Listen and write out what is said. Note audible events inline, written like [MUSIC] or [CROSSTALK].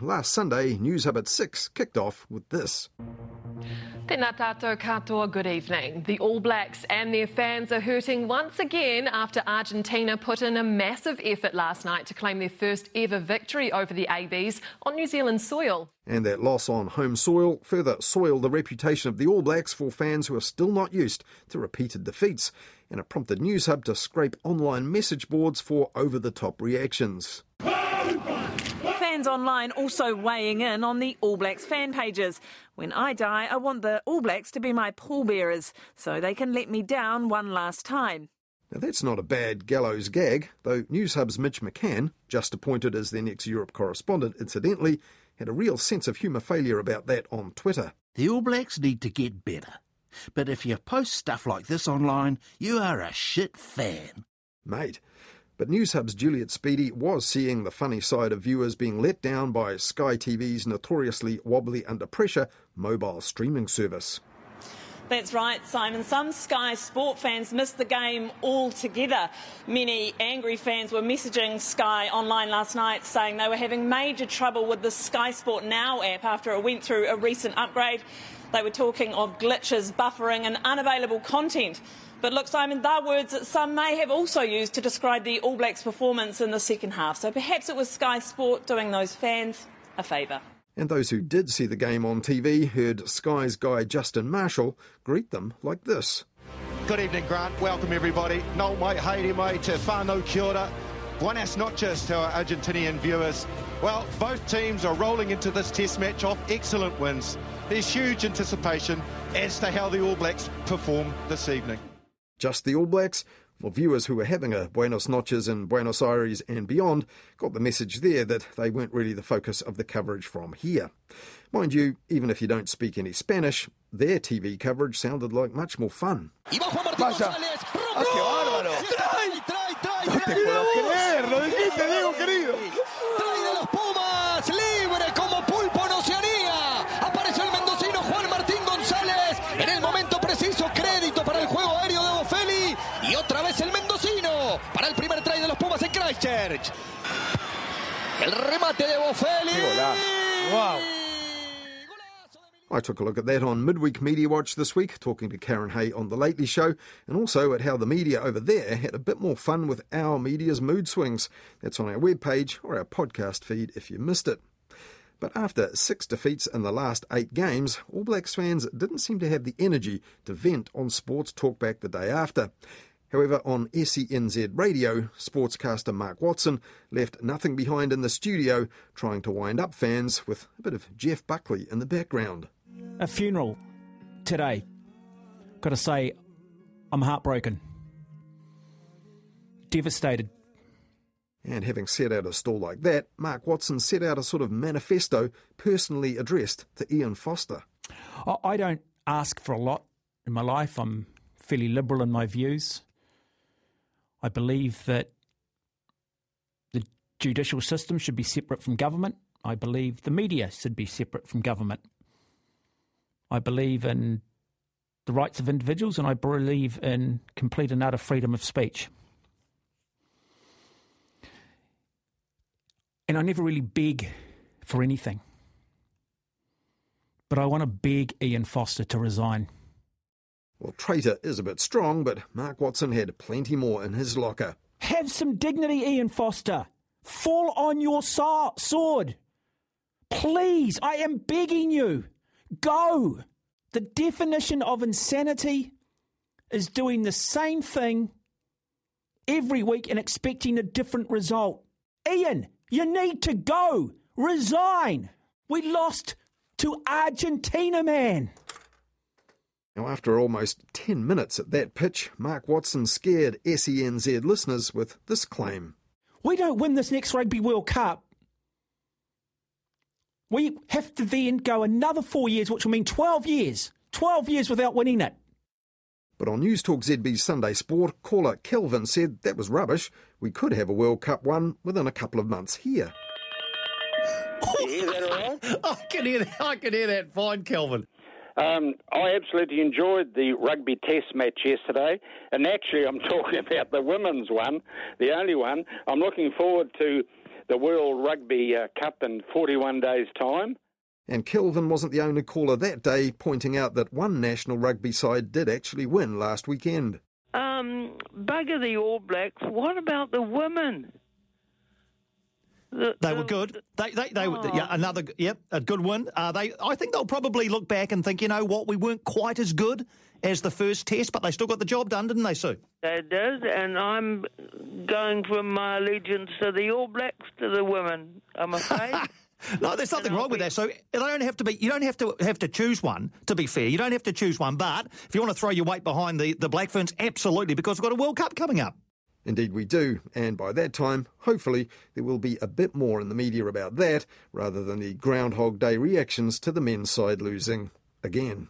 Last Sunday, Newshub at 6 kicked off with this. Tēnā tātou katoa, good evening. The All Blacks and their fans are hurting once again after Argentina put in a massive effort last night to claim their first ever victory over the ABs on New Zealand soil. And that loss on home soil further soiled the reputation of the All Blacks for fans who are still not used to repeated defeats. And it prompted Newshub to scrape online message boards for over the top reactions. Fans online also weighing in on the All Blacks fan pages. When I die, I want the All Blacks to be my pallbearers so they can let me down one last time. Now, that's not a bad gallows gag, though Newshub's Mitch McCann, just appointed as their next Europe correspondent, incidentally, had a real sense of humour failure about that on Twitter. The All Blacks need to get better. But if you post stuff like this online, you are a shit fan. Mate, but Newshub's Juliet Speedy was seeing the funny side of viewers being let down by Sky TV's notoriously wobbly under pressure mobile streaming service. That's right, Simon. Some Sky Sport fans missed the game altogether. Many angry fans were messaging Sky online last night saying they were having major trouble with the Sky Sport Now app after it went through a recent upgrade. They were talking of glitches, buffering, and unavailable content. But look, Simon, they're words that some may have also used to describe the All Blacks' performance in the second half. So perhaps it was Sky Sport doing those fans a favour. And those who did see the game on TV heard Sky's guy Justin Marshall greet them like this. Good evening, Grant. Welcome, everybody. Nau mai haere mai te whānau kia ora. Buenas noches to our Argentinian viewers. Well, both teams are rolling into this test match off excellent wins. There's huge anticipation as to how the All Blacks perform this evening just the All Blacks. For viewers who were having a Buenos Noches in Buenos Aires and beyond, got the message there that they weren't really the focus of the coverage from here. Mind you, even if you don't speak any Spanish, their TV coverage sounded like much more fun. Para el primer try de los Pumas en Christchurch. El remate de Boffelli. Wow. I took a look at that on Midweek Media Watch this week, talking to Karen Hay on The Lately Show, and also at how the media over there had a bit more fun with our media's mood swings. That's on our webpage or our podcast feed if you missed it. But after six defeats in the last eight games, All Blacks fans didn't seem to have the energy to vent on Sports Talkback the day after. However, on SENZ radio, sportscaster Mark Watson left nothing behind in the studio, trying to wind up fans with a bit of Jeff Buckley in the background. A funeral today. Got to say, I'm heartbroken, devastated. And having set out a stall like that, Mark Watson set out a sort of manifesto personally addressed to Ian Foster. I don't ask for a lot in my life. I'm fairly liberal in my views. I believe that the judicial system should be separate from government. I believe the media should be separate from government. I believe in the rights of individuals and I believe in complete and utter freedom of speech. And I never really beg for anything. But I want to beg Ian Foster to resign. Well, traitor is a bit strong, but Mark Watson had plenty more in his locker. Have some dignity, Ian Foster. Fall on your so- sword. Please, I am begging you. Go. The definition of insanity is doing the same thing every week and expecting a different result. Ian, you need to go. Resign. We lost to Argentina, man. Now, after almost 10 minutes at that pitch, Mark Watson scared SENZ listeners with this claim We don't win this next Rugby World Cup. We have to then go another four years, which will mean 12 years. 12 years without winning it. But on News Talk ZB's Sunday Sport, caller Kelvin said that was rubbish. We could have a World Cup won within a couple of months here. you hear that all right? [LAUGHS] I can hear that, I can hear that fine, Kelvin. Um, I absolutely enjoyed the rugby test match yesterday, and actually, I'm [LAUGHS] talking about the women's one, the only one. I'm looking forward to the World Rugby uh, Cup in 41 days' time. And Kelvin wasn't the only caller that day, pointing out that one national rugby side did actually win last weekend. Um, bugger the All Blacks. What about the women? The, they the, were good. They, they, they, oh. yeah, another, yep, a good one. Uh, they, I think they'll probably look back and think, you know what, we weren't quite as good as the first test, but they still got the job done, didn't they, Sue? They did, and I'm going from my allegiance to the All Blacks to the women. I'm afraid. [LAUGHS] no, there's nothing wrong be... with that. So they don't have to be. You don't have to have to choose one. To be fair, you don't have to choose one. But if you want to throw your weight behind the the Black Ferns, absolutely, because we've got a World Cup coming up. Indeed, we do, and by that time, hopefully, there will be a bit more in the media about that rather than the Groundhog Day reactions to the men's side losing again.